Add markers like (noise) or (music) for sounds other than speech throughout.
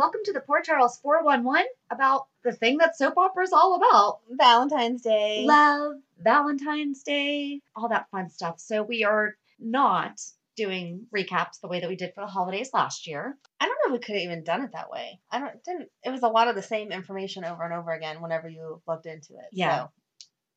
Welcome to the Port Charles 411 about the thing that soap opera is all about Valentine's Day. love, Valentine's Day, all that fun stuff. So, we are not doing recaps the way that we did for the holidays last year. I don't know if we could have even done it that way. I don't didn't it was a lot of the same information over and over again whenever you looked into it. Yeah. So,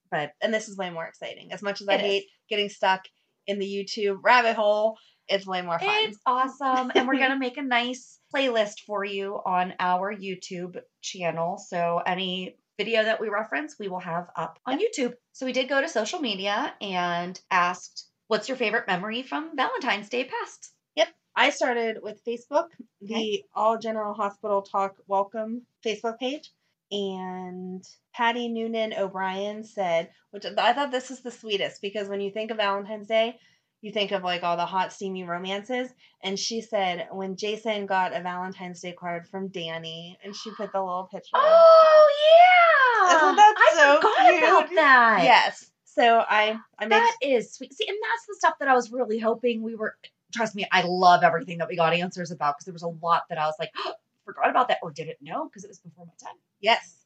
but and this is way more exciting. As much as I It is. hate getting stuck in the YouTube rabbit hole, it's way more fun. It's awesome. and we're going (laughs) to make a nice playlist for you on our YouTube channel. So any video that we reference, we will have up on YouTube. So we did go to social media and asked, what's your favorite memory from Valentine's Day past? Yep. I started with Facebook, the Okay. All General Hospital Talk Welcome Facebook page. And Patty Noonan O'Brien said, which I thought this is the sweetest because when you think of Valentine's Day, you think of like all the hot, steamy romances. And she said, when Jason got a Valentine's Day card from Danny, and she put the little picture. Oh, yeah. Isn't that I so forgot cute? about that. Yes. So I, I made That is sweet. See, and that's the stuff that I was really hoping we were. Trust me, I love everything that we got answers about because there was a lot that I was like, oh, (gasps) forgot about that or didn't know because it was before my time. yes.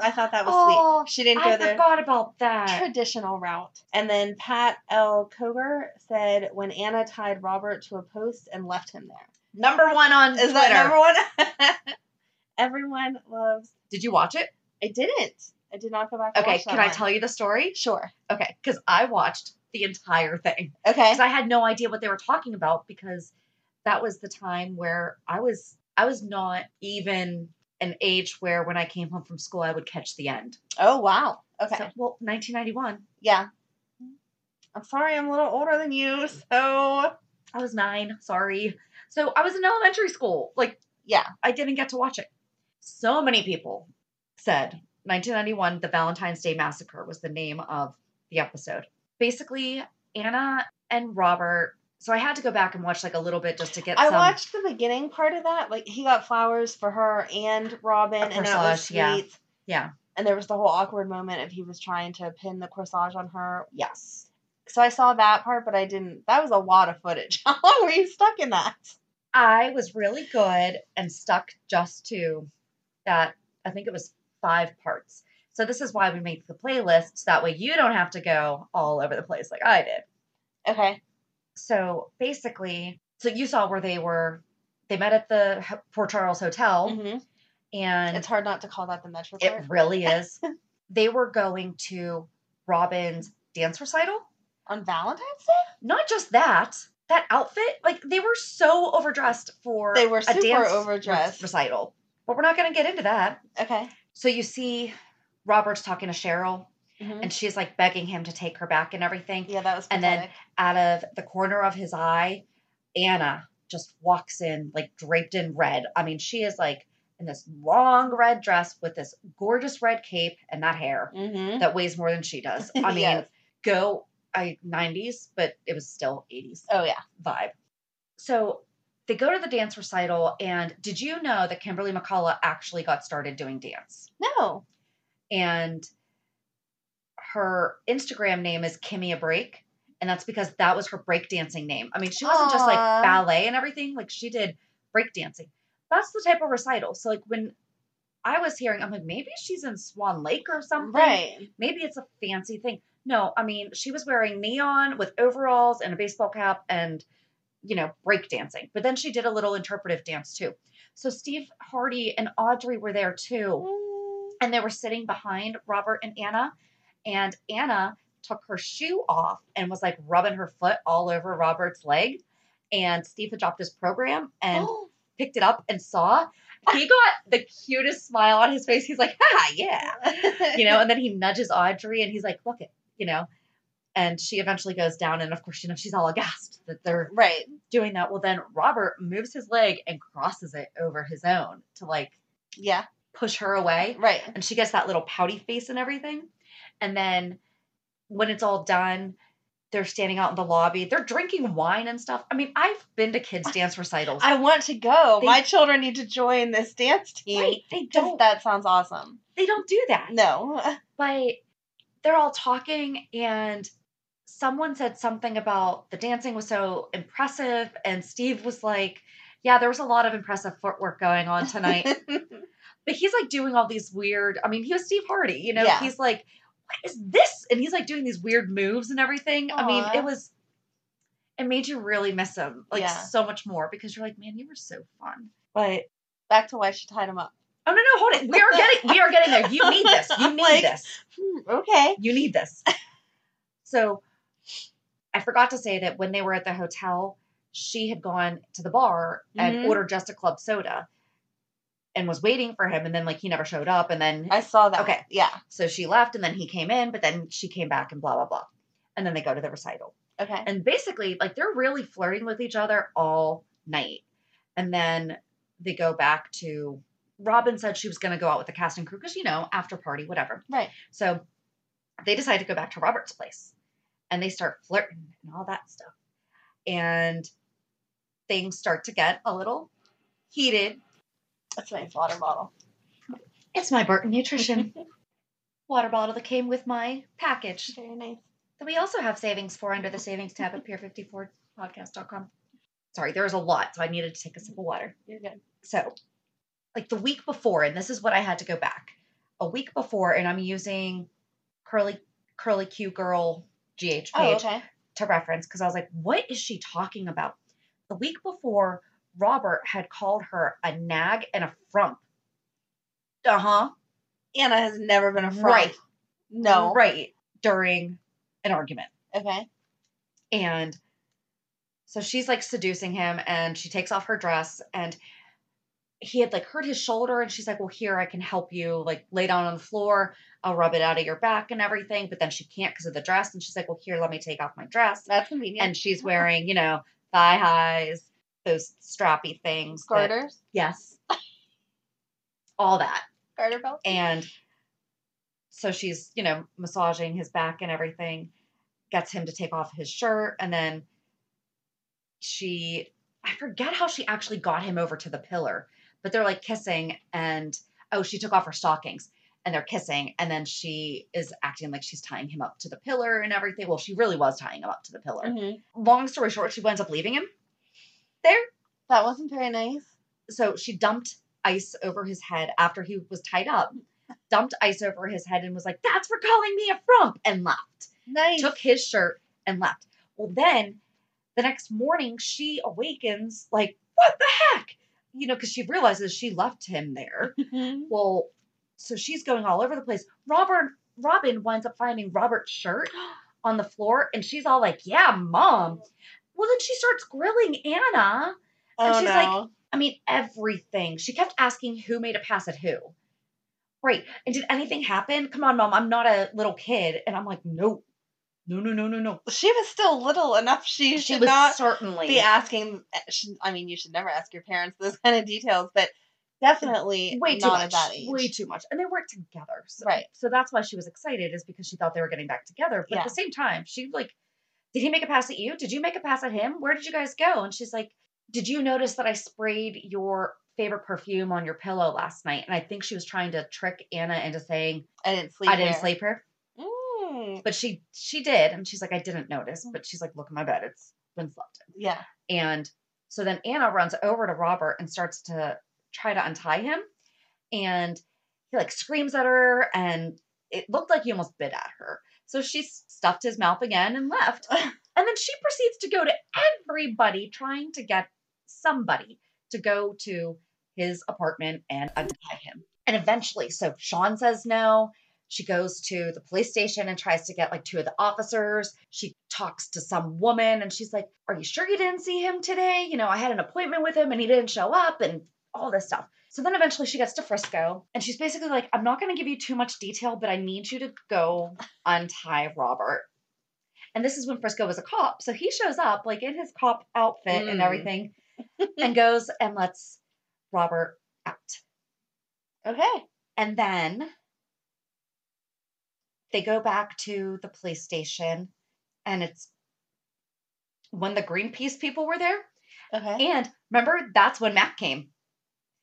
I thought that was Oh, sweet. She didn't go there. I forgot about that. traditional route. And then Pat L. Koger said when Anna tied Robert to a post and left him there. Number one on Is Twitter. that number one? (laughs) Everyone loves. Did you watch it? I didn't. I did not go back. Okay, can I one. tell you the story? Sure. Okay, because I watched the entire thing Okay. because I had no idea what they were talking about because that was the time where I was I was not even an age where when I came home from school I would catch the end. Oh wow. Okay. So, well, 1991. yeah. I'm sorry. I'm a little older than you, so I was nine. Sorry. So I was in elementary school. Like, yeah. I didn't get to watch it. So many people said 1991, The Valentine's Day Massacre was the name of the episode. Basically, Anna and Robert. So I had to go back and watch like a little bit just to get I some. watched the beginning part of that. Like he got flowers for her and Robin, A and that was corsage, yeah. sweet. Yeah. And there was the whole awkward moment of he was trying to pin the corsage on her. Yes. So I saw that part, but I didn't. That was a lot of footage. (laughs) How long were you stuck in that? I was really good and stuck just to that. I think it was five parts. So this is why we make the playlists. That way you don't have to go all over the place like I did. Okay. So basically, so you saw where they were. They met at the Port Charles Hotel, hmm and It's hard not to call that the Metro it really (laughs) is. they were going to Robin's dance recital. on Valentine's Day. Not just that, that outfit, like they were so overdressed for They were a dance overdressed. recital. But we're not going to get into that. Okay. So you see Robert's talking to Cheryl Mhm. and she's like begging him to take her back and everything. Yeah, that was And then out of the corner of his eye, Anna just walks in like draped in red. I mean, she is like in this long red dress with this gorgeous red cape and that hair Mhm. that weighs more than she does. I (laughs) mean, Yes. go I 90s, but it was still 80s Oh yeah. vibe. So they go to the dance recital, and did you know that Kimberly McCullough actually got started doing dance? No. And her Instagram name is Kimmy a Break, and that's because that was her breakdancing name. I mean, she wasn't just like ballet and everything; like she did breakdancing. That's the type of recital. So like when I was hearing, I'm like, maybe she's in Swan Lake or something. Right. Maybe it's a fancy thing. No, I mean, she was wearing neon with overalls and a baseball cap and, you know, breakdancing. But then she did a little interpretive dance too. So Steve Hardy and Audrey were there too. And they were sitting behind Robert and Anna. And Anna took her shoe off and was like rubbing her foot all over Robert's leg. And Steve had dropped his program and (gasps) picked it up and saw. He (laughs) got the cutest smile on his face. He's like, ha, yeah (laughs) you know, and then he nudges Audrey and he's like, look it, you know. And she eventually goes down, and of course, you know, she's all aghast that they're right. doing that. Well, then Robert moves his leg and crosses it over his own to like Yeah. push her away. Right. And she gets that little pouty face and everything. And then when it's all done, they're standing out in the lobby. They're drinking wine and stuff. I mean, I've been to kids' (laughs) dance recitals. I want to go. They- My children need to join this dance team. Right, they don't. That sounds awesome. They don't do that. No. but they're all talking and someone said something about the dancing was so impressive and steve was like yeah there was a lot of impressive footwork going on tonight (laughs) but he's like doing all these weird i mean he was steve hardy you know Yeah. he's like is this and he's like doing these weird moves and everything i mean it was it made you really miss him like Yeah. so much more because you're like man you were so fun but Back to why she tied him up. oh no no hold it we are getting we are getting there you (laughs) need this you need Like- this Hmm, okay. you need this. so I forgot to say that when they were at the hotel, she had gone to the bar and Mhm. ordered just a club soda and was waiting for him. And then, like, he never showed up. And then, I saw that. Okay. Yeah. so she left and then he came in, but then she came back and blah, blah, blah. And then they go to the recital. Okay. And basically, like, they're really flirting with each other all night. And then they go back to Robin said she was going to go out with the cast and crew because, you know, after party, whatever. Right. So they decide to go back to Robert's place and they start flirting and all that stuff. And things start to get a little heated. That's a nice water bottle. It's my Burton Nutrition (laughs) water bottle that came with my package Very nice. that we also have savings for under the savings tab at pier54podcast.com. Sorry, there was a lot, so I needed to take a sip of water. You're good. So, like the week before, and this is what I had to go back. A week before, and I'm using curly curly Q girl GH page Oh, okay. to reference because I was like, what is she talking about? The week before, Robert had called her a nag and a frump. Uh huh. Anna has never been a front. Right. No. Right. During an argument. Okay. And so she's like seducing him and she takes off her dress and he had like hurt his shoulder and she's like, Well, here I can help you, like lay down on the floor. I'll rub it out of your back and everything. But then she can't because of the dress. And she's like, Well, here, let me take off my dress. That's convenient. And she's wearing, you know, thigh highs, those strappy things. that- yes. All that. Garter belt. And so she's, you know, massaging his back and everything, gets him to take off his shirt. And then she, I forget how she actually got him over to the pillar, but they're like kissing. And oh, she took off her stockings and they're kissing. And then she is acting like she's tying him up to the pillar and everything. Well, she really was tying him up to the pillar. Mhm. Long story short, she winds up leaving him there. That wasn't very nice. so she dumped ice over his head after he was tied up dumped ice over his head and was like that's for calling me a frump and left. Nice. took his shirt and left. Well then the next morning she awakens like what the heck? You know because she realizes she left him there. Mhm. well so she's going all over the place. Robert robin winds up finding robert's shirt (gasps) on the floor and she's all like yeah mom Well, then she starts grilling Anna. Oh and she's no. like, I mean, everything. She kept asking who made a pass at who. Right. And did anything happen? Come on, mom. I'm not a little kid. And I'm like, no, no, no, no, no, no. she was still little enough. She, She should was not certainly be asking. should- I mean, you should never ask your parents those (laughs) kind of details, but definitely way too much. at that age. Way too much. And they weren't together. So, Right. So that's why she was excited, is because she thought they were getting back together. But Yeah. at the same time, she like, did he make a pass at you? Did you make a pass at him? Where did you guys go? And she's like, Did you notice that I sprayed your favorite perfume on your pillow last night? And I think she was trying to trick Anna into saying I didn't sleep. I didn't there. sleep her. Mm, But she she did. And she's like, I didn't notice. But she's like, Look at my bed. It's been slept in. yeah. And so then Anna runs over to Robert and starts to try to untie him. And he like screams at her and it looked like he almost bit at her. So she stuffed his mouth again and left. (laughs) and then she proceeds to go to everybody trying to get somebody to go to his apartment and untie him. And eventually, so Sean says no. She goes to the police station and tries to get like two of the officers. She talks to some woman and she's like, Are you sure you didn't see him today? You know, I had an appointment with him and he didn't show up and all this stuff. So then eventually she gets to Frisco and she's basically like, I'm not going to give you too much detail, but I need you to go untie Robert. And this is when Frisco was a cop. So he shows up like in his cop outfit and Mm. everything and goes and lets Robert out. Okay. And then they go back to the police station, and it's when the Greenpeace people were there. Okay. And remember, that's when Mac came.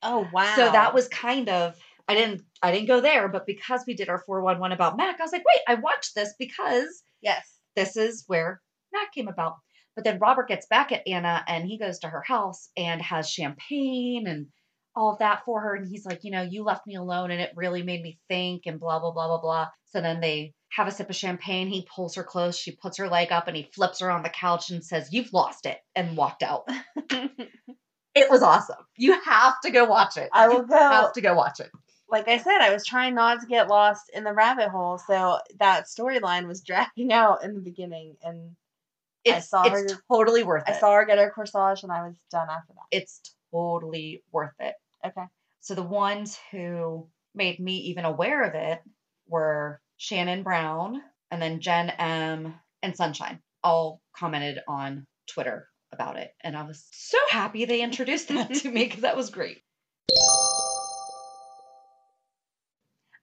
Oh wow. So that was kind of I didn't I didn't go there, but because we did our 411 about Mac, I was like, wait, I watched this because yes. this is where Mac came about. But then Robert gets back at Anna and he goes to her house and has champagne and all of that for her. And he's like, you know, you left me alone and it really made me think and blah, blah, blah, blah, blah. So then they have a sip of champagne. He pulls her close. She puts her leg up and he flips her on the couch and says, You've lost it and walked out. (laughs) It was awesome. You have to go watch it. I will You go. have to go watch it. like I said, I was trying not to get lost in the rabbit hole, so that storyline was (laughs) dragging out in the beginning, and I saw it's her- totally worth it. I saw her get her corsage, and I was done after that. it's totally worth it. Okay. So the ones who made me even aware of it were Shannon Brown and then Jen M and Sunshine. All commented on Twitter about it. And I was so happy they introduced that to me because that was great.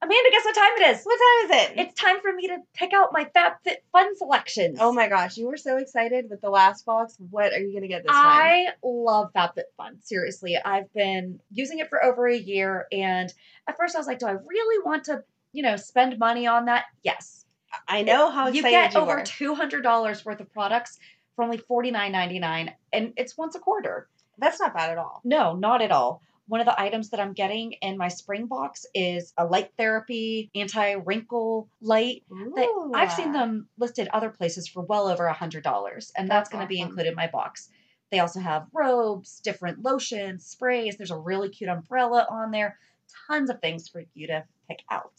Amanda, guess what time it is? What time is it? It's time for me to pick out my FabFitFun selections. oh my gosh, you were so excited with the last box. What are you gonna get this time? I love FabFitFun. Seriously, I've been using it for over a year, and at first I was like, "Do I really want to, you know, spend money on that?" Yes. I know how you get you get over two hundred dollars worth of products for only forty nine ninety nine, and it's once a quarter. That's not bad at all. No, not at all. One of the items that I'm getting in my spring box is a light therapy anti wrinkle light. That I've seen them listed other places for well over a hundred dollars, and that's, That's going to be included in my box. They also have robes, different lotions, sprays. There's a really cute umbrella on there. Tons of things for you to pick out.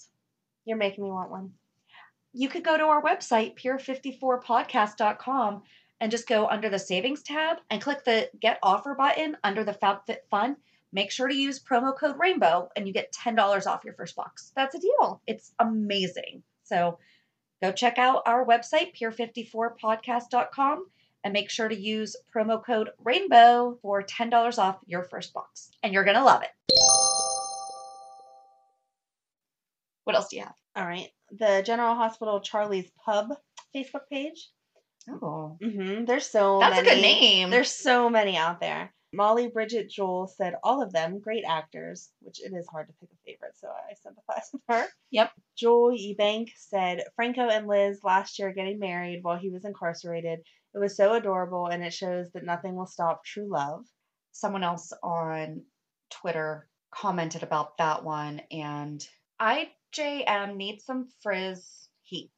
You're making me want one. You could go to our website, pier54podcast.com, and just go under the savings tab and click the get offer button under the FabFitFun. Make sure to use promo code rainbow and you get $10 off your first box. That's a deal. It's amazing. So go check out our website, pier54podcast.com, and make sure to use promo code rainbow for $10 off your first box. And you're going to love it. What else do you have? All right. The General Hospital Charlie's Pub Facebook page. Oh, Mm-hmm. There's so that's a many. good name. There's so many out there. Molly Bridget Joel said all of them great actors, which it is hard to pick a favorite, so I sympathize with her. Yep. Joel Ebank said Franco and Liz last year getting married while he was incarcerated. It was so adorable and it shows that nothing will stop true love. someone else on Twitter commented about that one, and IJM needs some frizz heat.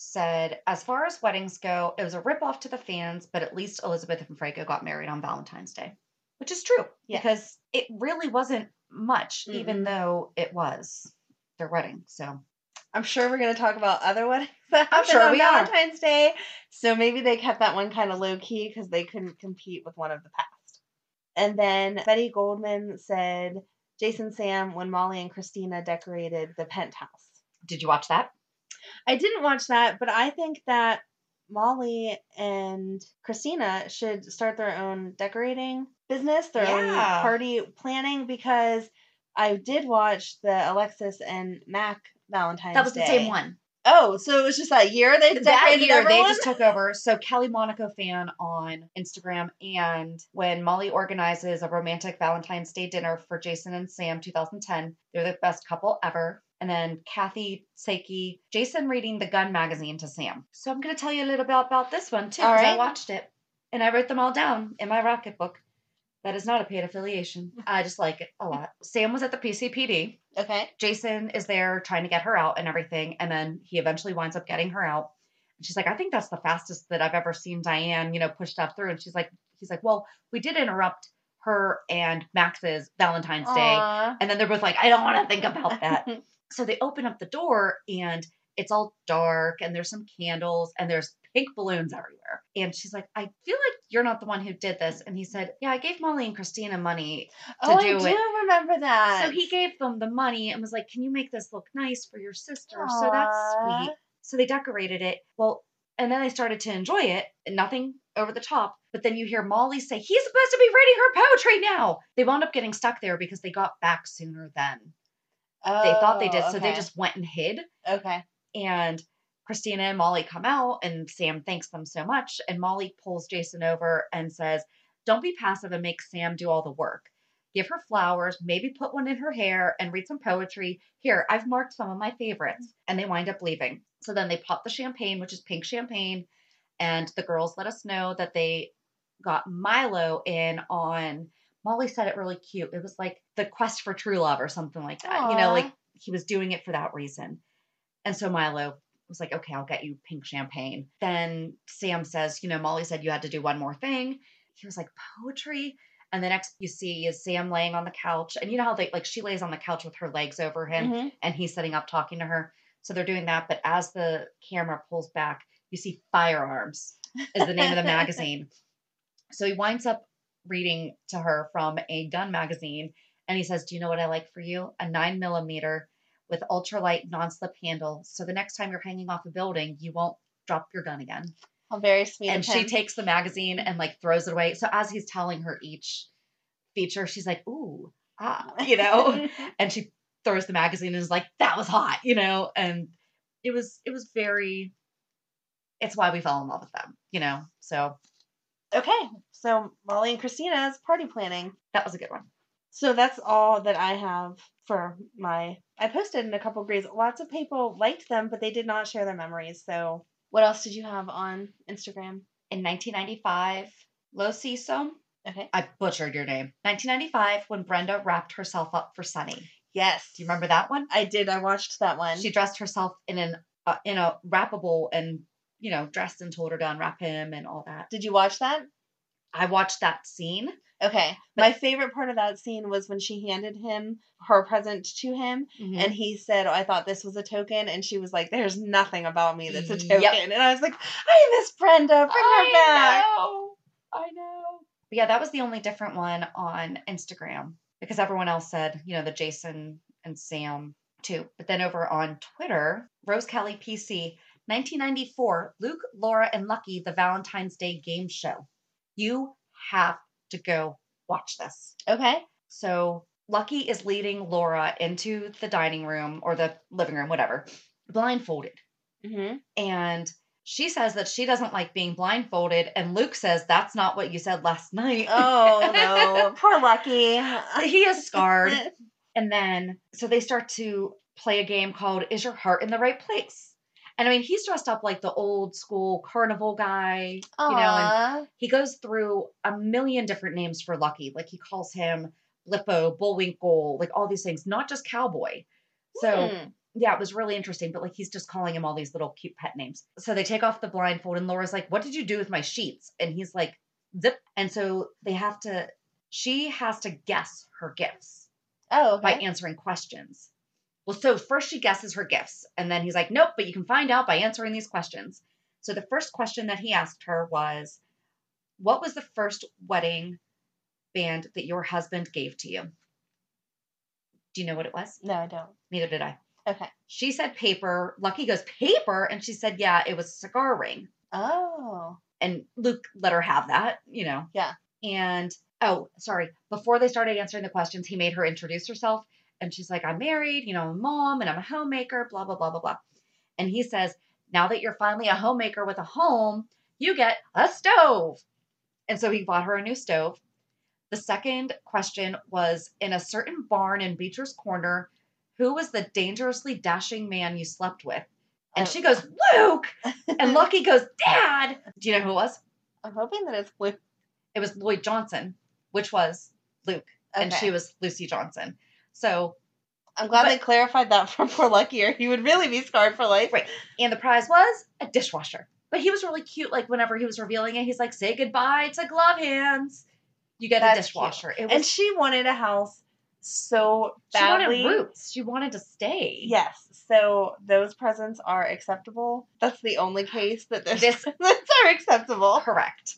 Said, as far as weddings go, it was a ripoff to the fans, but at least Elizabeth and Franco got married on Valentine's Day, which is true Yeah. because it really wasn't much, even Mm-mm. though it was their wedding. So I'm sure we're going to talk about other weddings (laughs) that I'm happened sure on we are. Valentine's Day. So maybe they kept that one kind of low key because they couldn't compete with one of the past. And then Betty Goldman said, Jason Sam when Molly and Christina decorated the penthouse. Did you watch that? I didn't watch that, but I think that Molly and Christina should start their own decorating business, their own party planning because I did watch the Alexis and Mac Valentine's That was the same one. Oh, so it was just that year they that year they just took over. So Kelly Monaco fan on Instagram, and when Molly organizes a romantic Valentine's Day dinner for Jason and Sam 2010, they're the best couple ever. And then Kathy Seiki, Jason reading the Gun magazine to Sam. So I'm going to tell you a little bit about this one too, because I watched it and I wrote them all down in my Rocket book. That is not a paid affiliation. (laughs) I just like it a lot. Sam was at the PCPD. Okay. Jason is there trying to get her out and everything, and then he eventually winds up getting her out. And she's like, I think that's the fastest that I've ever seen Diane, you know, push stuff through. And she's like, he's like, well, we did interrupt her and Max's Valentine's Day. And then they're both like, I don't want to think about that. (laughs) so they open up the door and it's all dark and there's some candles and there's pink balloons everywhere. And she's like, I feel like you're not the one who did this. And he said, Yeah, I gave Molly and Christina money to oh, do I do it. remember that. So he gave them the money and was like, Can you make this look nice for your sister? So that's sweet. So they decorated it. Well, and then they started to enjoy it, and nothing over the top. But then you hear Molly say, He's supposed to be reading her poetry now. They wound up getting stuck there because they got back sooner than they thought they did. Oh, So they just went and hid. Okay. And Christina and Molly come out, and Sam thanks them so much. And Molly pulls Jason over and says, Don't be passive and make Sam do all the work. Give her flowers, maybe put one in her hair, and read some poetry. Here, I've marked some of my favorites. And they wind up leaving. So then they pop the champagne, which is pink champagne. And the girls let us know that they got Milo in on. Molly said it really cute. It was like the quest for true love or something like that. You know, like he was doing it for that reason. And so Milo was like, okay, I'll get you pink champagne. Then Sam says, you know, Molly said you had to do one more thing. He was like, poetry. And the next you see is Sam laying on the couch. And you know how they like she lays on the couch with her legs over him Mhm. and he's sitting up talking to her. So they're doing that. But as the camera pulls back, you see firearms is the name of the (laughs) magazine. So he winds up reading to her from a gun magazine and he says, Do you know what I like for you? A nine millimeter with ultralight non-slip handle. So the next time you're hanging off a building, you won't drop your gun again. Oh, very sweet. and she takes the magazine and like throws it away. So as he's telling her each feature, she's like, ooh, ah, you know, (laughs) and she throws the magazine and is like, that was hot, you know, and it was it was very it's why we fell in love with them, you know. So okay. So Molly and Christina's party planning. that was a good one. So that's all that I have for my. I posted in a couple of grades. Lots of people liked them, but they did not share their memories. So what else did you have on Instagram? In 1995, Lo Siso, Okay. I butchered your name. 1995, when Brenda wrapped herself up for Sonny. Yes. Do you remember that one? I did. I watched that one. She dressed herself in an uh, in a wrappable and you know dressed and told her to unwrap him and all that. did you watch that? I watched that scene. Okay. My favorite part of that scene was when she handed him her present to him Mm-hmm. and he said, oh, I thought this was a token. And she was like, There's nothing about me that's a Yep. token. And I was like, I miss Brenda. Bring her back. know. I know. But yeah, that was the only different one on Instagram because everyone else said, you know, the Jason and Sam too. But then over on Twitter, Rose Kelly PC, 1994, Luke, Laura, and Lucky, the Valentine's Day game show. You have to go watch this. Okay. So Lucky is leading Laura into the dining room or the living room, whatever, blindfolded. Mm-hmm. And she says that she doesn't like being blindfolded. And Luke says, That's not what you said last night. Oh, (laughs) no. Poor Lucky. he is scarred. (laughs) And then, so they start to play a game called Is Your Heart in the Right Place? And I mean, he's dressed up like the old school carnival guy, you know, and he goes through a million different names for Lucky. Like he calls him Lippo, Bullwinkle, like all these things, not just cowboy. So Hmm. yeah, it was really interesting, but like he's just calling him all these little cute pet names. So they take off the blindfold and Laura's like, What did you do with my sheets? And he's like, Zip. And so they have to, she has to guess her gifts Oh, by answering questions. Well, so first she guesses her gifts, and then he's like, nope, but you can find out by answering these questions. So the first question that he asked her was, What was the first wedding band that your husband gave to you? Do you know what it was? No, I don't. Neither did I. Okay. She said paper. Lucky goes, Paper? And she said, Yeah, it was a cigar ring. Oh. And Luke let her have that, you know. Yeah. And oh, sorry. Before they started answering the questions, he made her introduce herself. And she's like, I'm married, you know, I'm a mom and I'm a homemaker, blah, blah, blah, blah, blah. And he says, Now that you're finally a homemaker with a home, you get a stove. And so he bought her a new stove. The second question was In a certain barn in Beecher's Corner, who was the dangerously dashing man you slept with? And Oh. she goes, Luke. And (laughs) Lucky goes, Dad. Do you know who it was? I'm hoping that it's Luke. It was Lloyd Johnson, which was Luke. And she was Lucy Johnson. So, I'm glad But- they clarified that (laughs) for poor Lucky, or he would really be scarred for life. Right. and the prize was a dishwasher. But he was really cute. Like, whenever he was revealing it, he's like, Say goodbye to glove hands. You get That's a dishwasher. Was, And she wanted a house so badly. she wanted roots. She wanted to stay. Yes. So those presents are acceptable. That's the only case that those This- (laughs) presents are acceptable. Correct.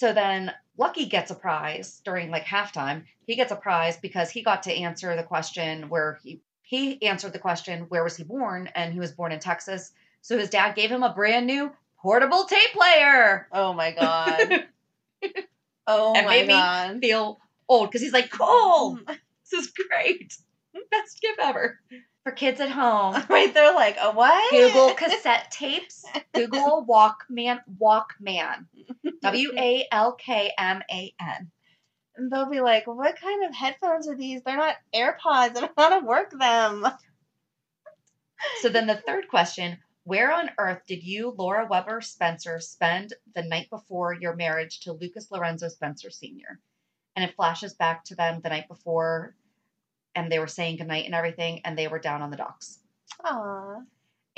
So then Lucky gets a prize during like halftime. He gets a prize because he got to answer the question where he he answered the question where was he born and he was born in Texas. So his dad gave him a brand new portable tape player. Oh my god. (laughs) Oh And my made me god. Feel old because he's like, "Cool, mm. this is great, best gift ever." For kids at home, (laughs) Right They're like a what? Google cassette tapes. Google Walkman. Walkman. (laughs) Mm-hmm. W A L K M A N. And they'll be like, "What kind of headphones are these? They're not AirPods. I don't know how to work them." So then the third question Where on earth did you, Laura Webber Spencer, spend the night before your marriage to Lucas Lorenzo Spencer Sr.? And it flashes back to them the night before, and they were saying goodnight and everything, and they were down on the docks. Aw.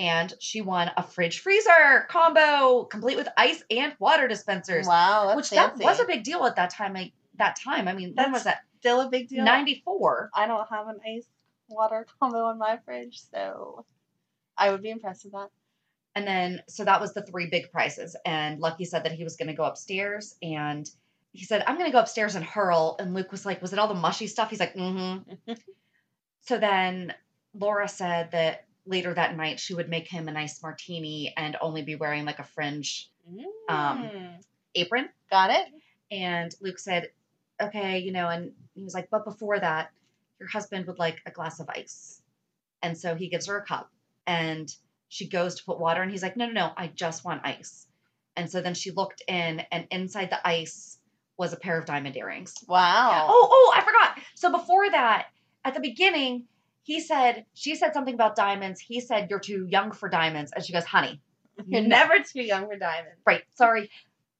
And she won a fridge freezer combo, complete with ice and water dispensers. Wow, which fancy. that was a big deal at that time. Like, that time, I mean, when was that? Still a big deal. Ninety four. I don't have an ice water (laughs) combo in my fridge, so I would be impressed with that. And then, so that was the three big prizes. And Lucky said that he was going to go upstairs and he said, I'm going to go upstairs and hurl. And Luke was like, Was it all the mushy stuff? He's like, Mm hmm. (laughs) so then Laura said that later that night she would make him a nice martini and only be wearing like a fringe Um, Mm. apron. Got it? And Luke said, Okay, you know, and he was like, But before that, your husband would like a glass of ice. And so he gives her a cup and she goes to put water and he's like, No, no, no, I just want ice. And so then she looked in and inside the ice was a pair of diamond earrings. Wow. Oh, oh, I forgot. So before that, at the beginning, he said, she said something about diamonds. He said, You're too young for diamonds. And she goes, Honey, (laughs) You're never too young for diamonds. Right. Sorry.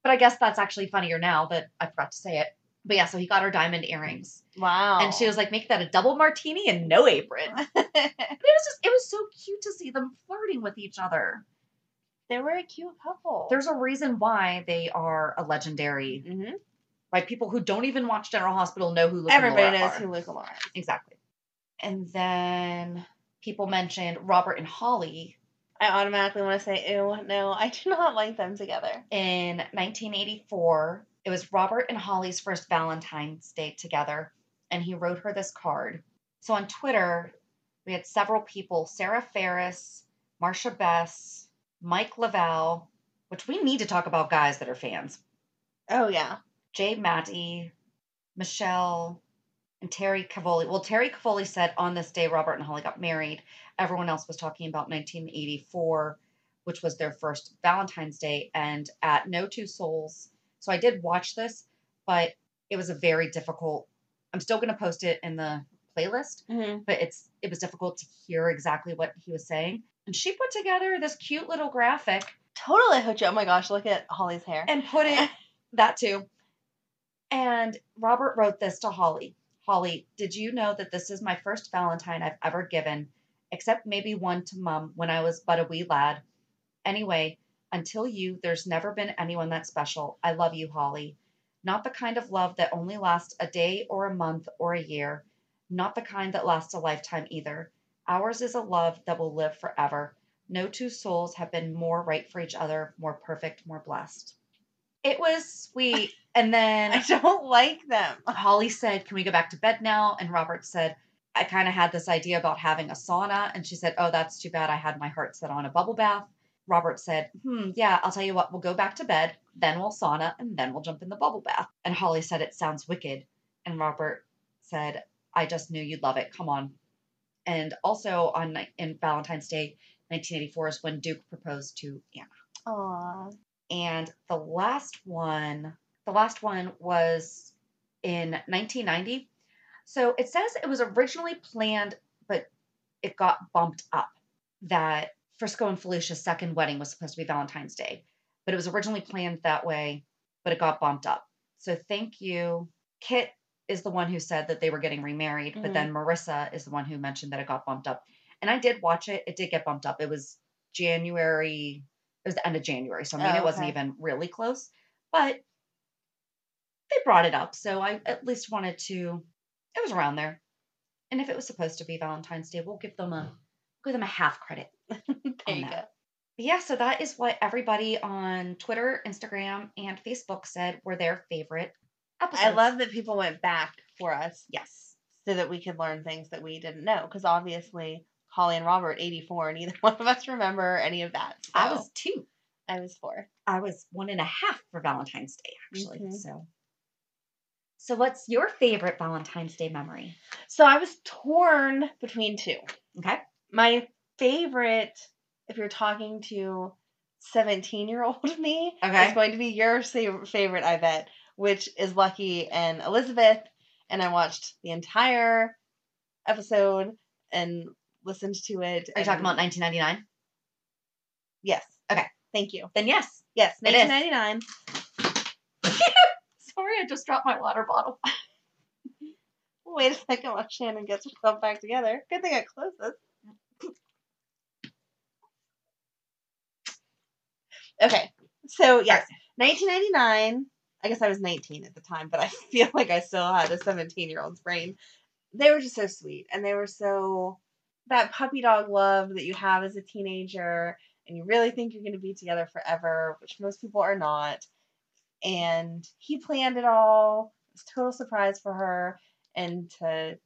But I guess that's actually funnier now that I forgot to say it. But yeah, so he got her diamond earrings. Wow. And she was like, make that a double martini and no apron. (laughs) But it was just, it was so cute to see them flirting with each other. they were a cute couple. There's a reason why they are a legendary, Mhm. right? People who don't even watch General Hospital know who Luke Everybody knows are. who Luke and Laura is. Exactly. And then people mentioned Robert and Holly I automatically want to say, ew, no, I do not like them together. in 1984. It was Robert and Holly's first Valentine's Day together, and he wrote her this card. So on Twitter, we had several people Sarah Ferris, Marsha Bess, Mike Laval, which we need to talk about guys that are fans, Oh, yeah. Jay Matty, Michelle, and Terry Cavoli. Well, Terry Cavoli said on this day Robert and Holly got married. Everyone else was talking about 1984, which was their first Valentine's Day, and at No Two Souls. So I did watch this, but it was a very difficult. I'm still going to post it in the playlist, Mm-hmm. but it's it was difficult to hear exactly what he was saying. And she put together this cute little graphic Totally hooked you. Oh my gosh, look at Holly's hair. and put it (laughs) that too. And Robert wrote this to Holly. Holly, did you know that this is my first Valentine I've ever given, except maybe one to Mum when I was but a wee lad? Anyway, until you, there's never been anyone that special. I love you, Holly. Not the kind of love that only lasts a day or a month or a year. Not the kind that lasts a lifetime either. Ours is a love that will live forever. No two souls have been more right for each other, more perfect, more blessed. It was sweet. (laughs) And then I don't like them. (laughs) Holly said, Can we go back to bed now? And Robert said, I kind of had this idea about having a sauna. And she said, Oh, that's too bad. I had my heart set on a bubble bath. Robert said, Hmm, yeah, I'll tell you what, we'll go back to bed, then we'll sauna, and then we'll jump in the bubble bath. And Holly said, It sounds wicked. And Robert said, I just knew you'd love it. Come on. And also on in Valentine's Day, 1984 is when Duke proposed to Anna. Aw. And the last one, the last one was in 1990. So it says it was originally planned, but it got bumped up. That Frisco and Felicia's second wedding was supposed to be Valentine's Day, but it was originally planned that way, but it got bumped up. So thank you. Kit is the one who said that they were getting remarried, but Mhm. then Marissa is the one who mentioned that it got bumped up. And I did watch it. It did get bumped up. It was January it was the end of January, so I mean Oh, it wasn't even really close, but they brought it up, so I at least wanted to. It was around there, and if it was supposed to be Valentine's Day, we'll give them a give them a half credit. (laughs) There you go. yeah, so that is what everybody on Twitter, Instagram, and Facebook said were their favorite episodes. I love that people went back for us Yes. so that we could learn things that we didn't know. Because obviously, Holly and Robert, 84, and neither (laughs) one of us remember any of that. I was two. I was four. I was one and a half for Valentine's Day, actually. Mhm. So, so what's your favorite Valentine's Day memory? So I was torn between two. Okay. My favorite, if you're talking to 17 year old (laughs) me, Okay. is going to be your favorite, I bet, which is Lucky and Elizabeth. And I watched the entire episode and listened to it. Are you talking about 1999? Yes. Okay. Thank you. Then yes. Yes, 1999. (laughs) Sorry, I just dropped my water bottle. (laughs) Wait a second while Shannon gets herself back together. Good thing I closed this. Okay, so yes, 1999. I guess I was 19 at the time, but I feel like I still had a 17 year old's brain. They were just so sweet, and they were so that puppy dog love that you have as a teenager, and you really think you're going to be together forever, which most people are not. And he planned it all. It was a total surprise for her, and to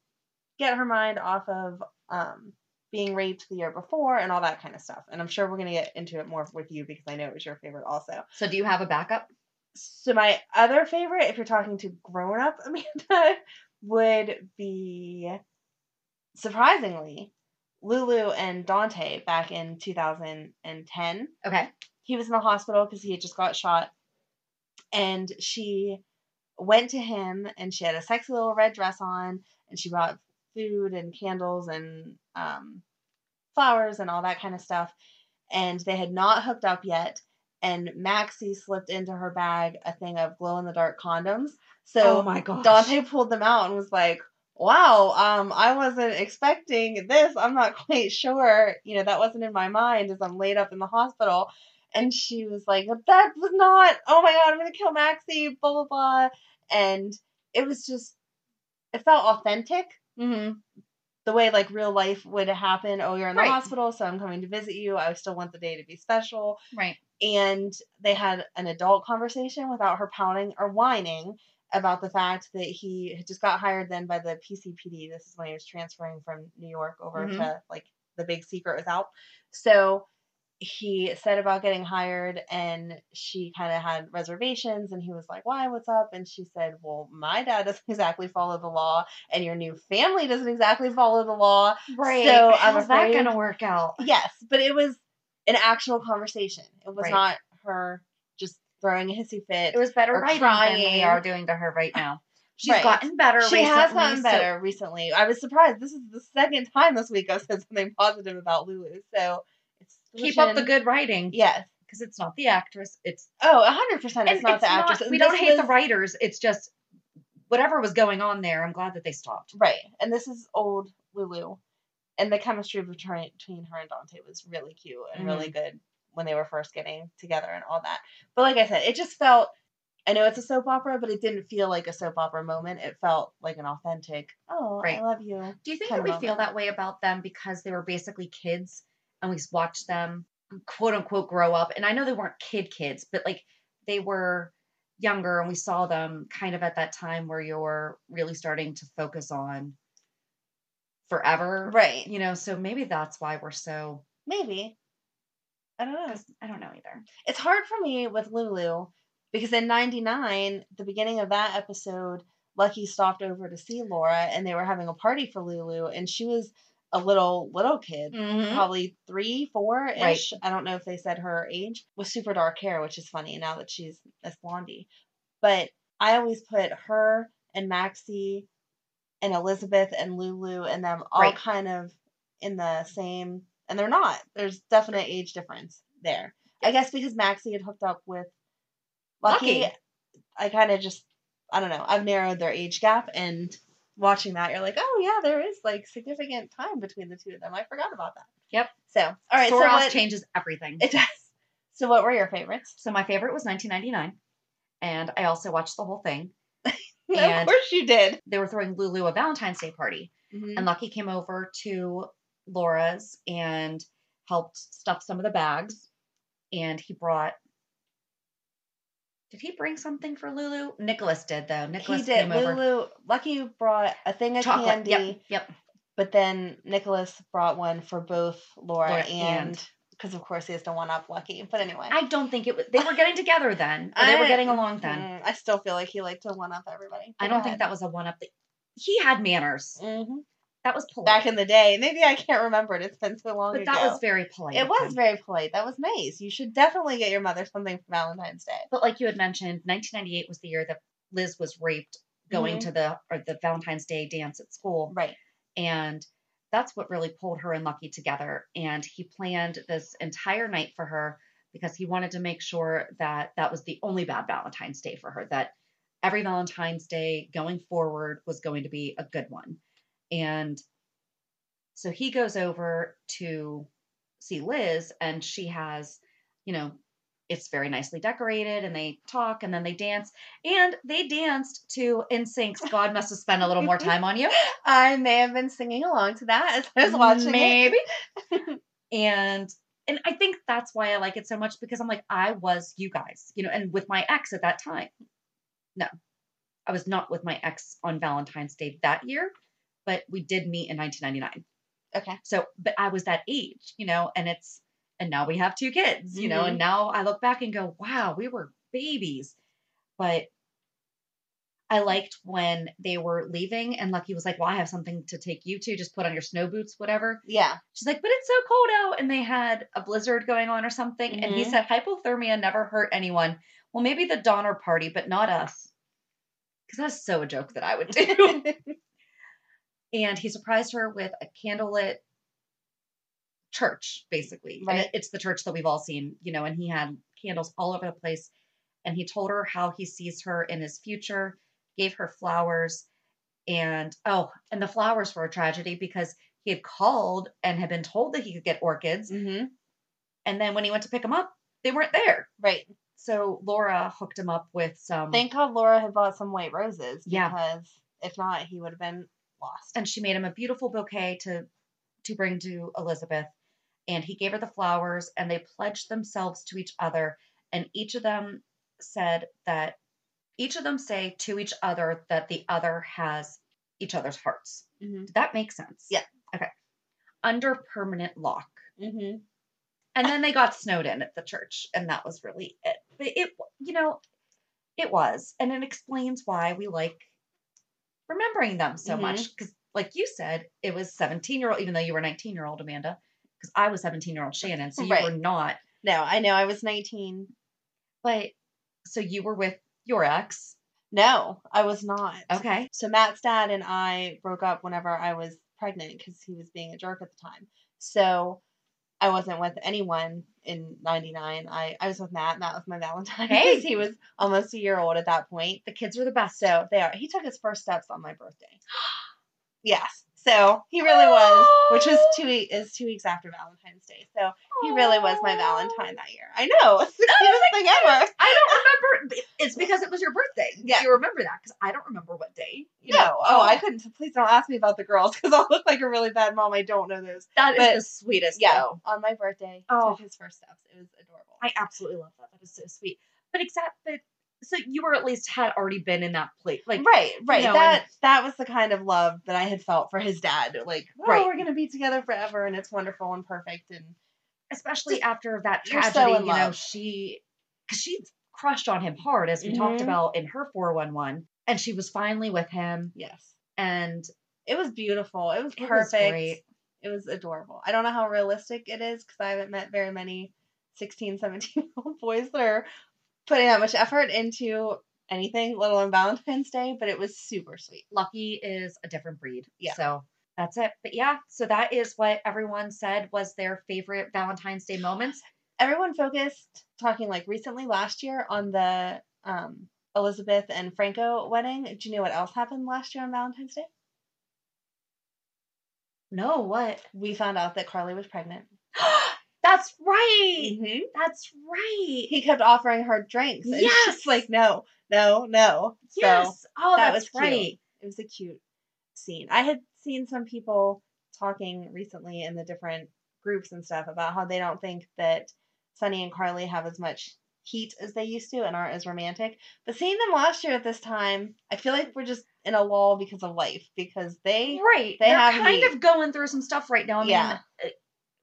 get her mind off of um, being raped the year before and all that kind of stuff. And I'm sure we're going to get into it more with you because I know it was your favorite also. So, do you have a backup? So my other favorite, if you're talking to grown up (laughs) Amanda, would be surprisingly Lulu and Dante back in 2010. Okay. He was in the hospital because he had just got shot, and she went to him and she had a sexy little red dress on and she brought food and candles and um, flowers and all that kind of stuff. And they had not hooked up yet. And Maxie slipped into her bag a thing of glow in the dark condoms. So oh my gosh. Dante pulled them out and was like, Wow, um, I wasn't expecting this. I'm not (laughs) quite sure. You know, that wasn't in my mind as I'm laid up in the hospital. And she was like, That was not, oh my God, I'm going to kill Maxie, blah, blah, blah. And it was just, it felt authentic Mm-hmm. the way like real life would happen. Oh, you're in the Right. hospital, so I'm coming to visit you. I still want the day to be special. Right. And they had an adult conversation without her pouting or whining about the fact that he just got hired then by the PCPD. This is when he was transferring from New York over Mhm. to like the big secret was out. So he said about getting hired and she kind of had reservations and he was like why what's up and she said well my dad (laughs) doesn't exactly follow the law and your new family doesn't exactly follow the law Right. So, I'm How's that going to work out? yes but it was an actual conversation it was Right. not her throwing a hissy fit It was better or writing than we are doing to her right now. She's Right. gotten better she recently. has gotten so- better recently i was surprised this is the second time this week i've said something positive about lulu so it's keep up the good writing. yes Because it's not the actress. It's oh 100% it's and not the actress We This don't hate the writers. It's just whatever was going on there. I'm glad that they stopped. Right. And this is old Lulu. And the chemistry between between her and Dante was really cute and really mm-hmm. good when they were first getting together and all that. But like I said, it just felt I know it's a soap opera, but it didn't feel like a soap opera moment. It felt like an authentic, oh, Right. I love you. Do you think that we of feel that way about them because they were basically kids and we watched them quote unquote grow up? And I know they weren't kid kids, but like they were younger and we saw them kind of at that time where you're really starting to focus on forever. Right. You know, so maybe that's why we're so Maybe. I don't know. I don't know either. It's hard for me with Lulu because in 99, the beginning of that episode, Lucky stopped over to see Laura and they were having a party for Lulu and she was a little little kid, Mhm. probably three, four Right. ish. I don't know if they said her age with super dark hair, which is funny now that she's Miss Blondie. But I always put her and Maxie and Elizabeth and Lulu and them all Right. kind of in the same, and they're not. There's definite age difference there. I guess because Maxie had hooked up with Lucky, Lucky. I kind of just, I don't know, I've narrowed their age gap and watching that, you're like, oh yeah, there is like significant time between the two of them. I forgot about that. Yep. So, all right, so Soros what, changes everything. it does. So, what were your favorites? So my favorite was 1999, and I also watched the whole thing. (laughs) of course you did. They were throwing Lulu a Valentine's Day party, Mhm. and Lucky came over to Laura's and helped stuff some of the bags. And he brought. Did he bring something for Lulu? Nicholas did though. Nicholas he did. Lulu, Lucky brought a thing of Chocolate. candy, Yep. Yep. but then Nicholas brought one for both Laura, Laura and because of course he has to one up Lucky. But anyway, I don't think it was. They were getting together then. Or they were getting along then. Mm, I still feel like he liked to one up everybody. I don't think that was a one up. That, he had manners. hmm That was polite. Back in the day, maybe I can't remember it. It's been so long but ago. that was very polite. it was very polite. That was nice. You should definitely get your mother something for Valentine's Day. But like you had mentioned, 1998 was the year that Liz was raped going Mhm. to the or the Valentine's Day dance at school, Right. and that's what really pulled her and Lucky together. And he planned this entire night for her because he wanted to make sure that that was the only bad Valentine's Day for her. That every Valentine's Day going forward was going to be a good one. And so he goes over to see Liz, and she has, you know, it's very nicely decorated, and they talk, and then they dance, and they danced to NSYNC's "God Must Have Spent a Little More Time on You." (laughs) I may have been singing along to that as I was watching it. Maybe. and and I think that's why I like it so much because I'm like I was you guys, you know, and with my ex at that time. No. I was not with my ex on Valentine's Day that year, but we did meet in 1999. Okay. So, but I was that age, you know, and it's and now we have two kids, you know, Mhm. and now I look back and go, "Wow, we were babies." But I liked when they were leaving and Lucky was like, "Well, I have something to take you to. Just put on your snow boots, whatever." Yeah. She's like, "But it's so cold out," and they had a blizzard going on or something. And he Mhm. said, "Hypothermia never hurt anyone. Well, maybe the Donner Party, but not us." Because that's so a joke that I would do. (laughs) and he surprised her with a candlelit church, basically. And Right. it- it's the church that we've all seen, you know, and he had candles all over the place. And he told her how he sees her in his future, gave her flowers. And oh, and the flowers were a tragedy because he had called and had been told that he could get orchids. Mm-hmm. And then when he went to pick them up, they weren't there. Right. So Laura hooked him up with some. Thank God Laura had bought some white roses. Yeah. Because if not, he would have been lost. and she made him a beautiful bouquet to to bring to Elizabeth and he gave her the flowers and they pledged themselves to each other and each of them said that each of them say to each other that the other has each other's hearts. hmm Did that make sense? Yeah. Okay. Under permanent lock. hmm And then they got snowed in at the church and that was really it. But it you know, it was and it explains why we like remembering them so Mhm. much because like you said it was 17 year old even though you were 19 year old amanda because i was 17 year old shannon so you were not No, I know. I was 19. but so you were with your ex No, I was not. okay So Matt's dad and I broke up whenever I was pregnant because he was being a jerk at the time. So I wasn't with anyone in 99. I, I was with Matt. Matt was my Valentine. Hey. he was almost a year old at that point. the kids were the best So they are. He took his first steps on my birthday. (gasps) Yes. So he really was, which was two weeks is two weeks after Valentine's Day. So he really was my Valentine that year. I know, (laughs) it's the cutest thing ever. I don't remember. It's because it was your birthday. Yeah. You remember that because I don't remember what day. You No, know, oh, I couldn't. Please don't ask me about the girls because I'll look like a really bad mom. I don't know those. That is But- the sweetest. Yeah, though. on my birthday, Oh. took his first steps. It was adorable. I absolutely love that. That is so sweet. But except but so you were at least had already been in that place. Like right, right. know, that that was the kind of love that I had felt for his dad. Like, oh, Right. we're gonna be together forever, and it's wonderful and perfect. And especially after that so tragedy, in you know, she because she crushed on him hard as we talked Mhm. about in her 411 and she was finally with him yes, and it was beautiful. It was It was perfect. great. It was adorable. I don't know how realistic it is because I haven't met very many 16, 17 year old boys that are putting that much effort into anything, let alone Valentine's Day. But it was super sweet. Lucky is a different breed. Yeah. So that's it. But yeah, so that is what everyone said was their favorite Valentine's Day moments. everyone focused talking like recently last year on the um Elizabeth and Franco wedding. Do you know what else happened last year on Valentine's Day? No, what? We found out that Carly was pregnant. (gasps) (gasps) (gasps) that's right. Mm-hmm. That's right. He kept offering her drinks, and Yes! she's like, "No, no, no." So yes. oh, that was cute. it was a cute scene. I had seen some people talking recently in the different groups and stuff about how they don't think that Sonny and Carly have as much heat as they used to and aren't as romantic. But seeing them last year at this time, I feel like we're just in a lull because of life because they Right. they They're have kind heat. of going through some stuff right now. I Yeah. mean, uh,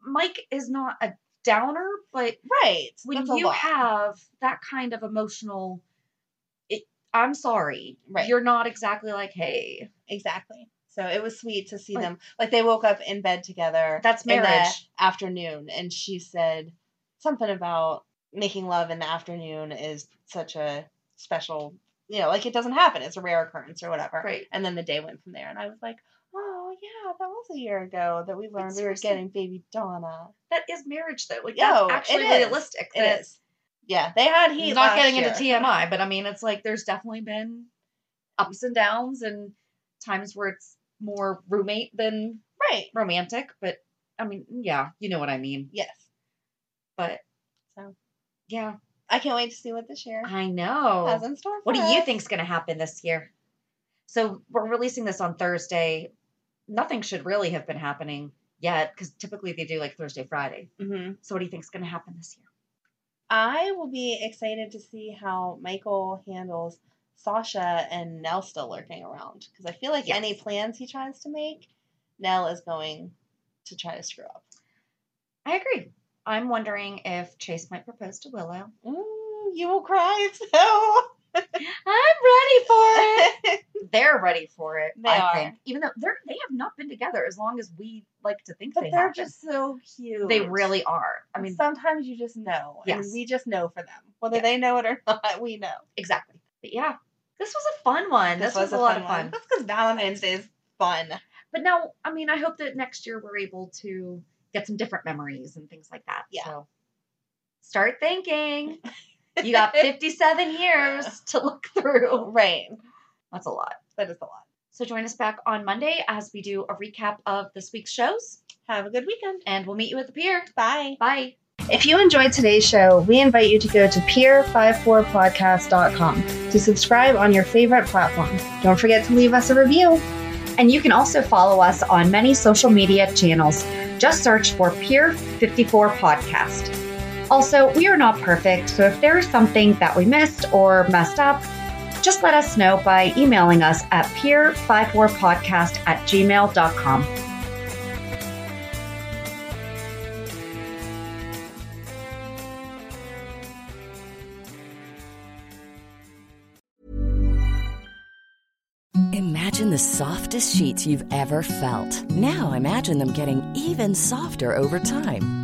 Mike is not a downer, but right when that's you have that kind of emotional it, i'm sorry Right. you're not exactly like hey exactly. So it was sweet to see Like- them like they woke up in bed together. that's in the marriage afternoon and she said something about making love in the afternoon is such a special you know like it doesn't happen it's a rare occurrence or whatever right and then the day went from there and i was like yeah that was a year ago that we learned we were getting baby donna that is marriage though like Yo, that's actually it is. realistic It that- is. yeah they had heat he's not getting year. into tmi but i mean it's like there's definitely been ups and downs and times where it's more roommate than right romantic but i mean yeah you know what i mean yes but So. yeah i can't wait to see what this year i know has in store What do you think's going to happen this year? So we're releasing this on Thursday. Nothing should really have been happening yet because typically they do like Thursday, Friday. Mhm. So what do you think's going to happen this year? I will be excited to see how Michael handles Sasha and Nell still lurking around because I feel like Yes. any plans he tries to make, Nell is going to try to screw up. I agree. I'm wondering if Chase might propose to Willow. Ooh, you will cry (laughs) so. I'm ready for it. (laughs) They're ready for it. They I are. think, even though they're they have not been together as long as we like to think but they been. just so cute. they really are. I mean, sometimes you just know, and Yes. we just know for them, whether Yeah. they know it or (laughs) not. We know. exactly. But yeah, this was a fun one. This, was, a lot of one. fun. That's because Valentine's Day is fun. But now, I mean, I hope that next year we're able to get some different memories and things like that. Yeah. So start thinking. (laughs) You got (laughs) 57 years to look through. Right. That's a lot. That is a lot. So join us back on Monday as we do a recap of this week's shows, Have a good weekend. and we'll meet you at the pier. Bye. Bye. If you enjoyed today's show, we invite you to go to pier54podcast.com to subscribe on your favorite platform. Don't forget to leave us a review. And you can also follow us on many social media channels. Just search for Pier 54 Podcast. Also, we are not perfect, so if there is something that we missed or messed up, just let us know by emailing us at pier54podcast at gmail.com. Imagine the softest sheets you've ever felt. Now imagine them getting even softer over time.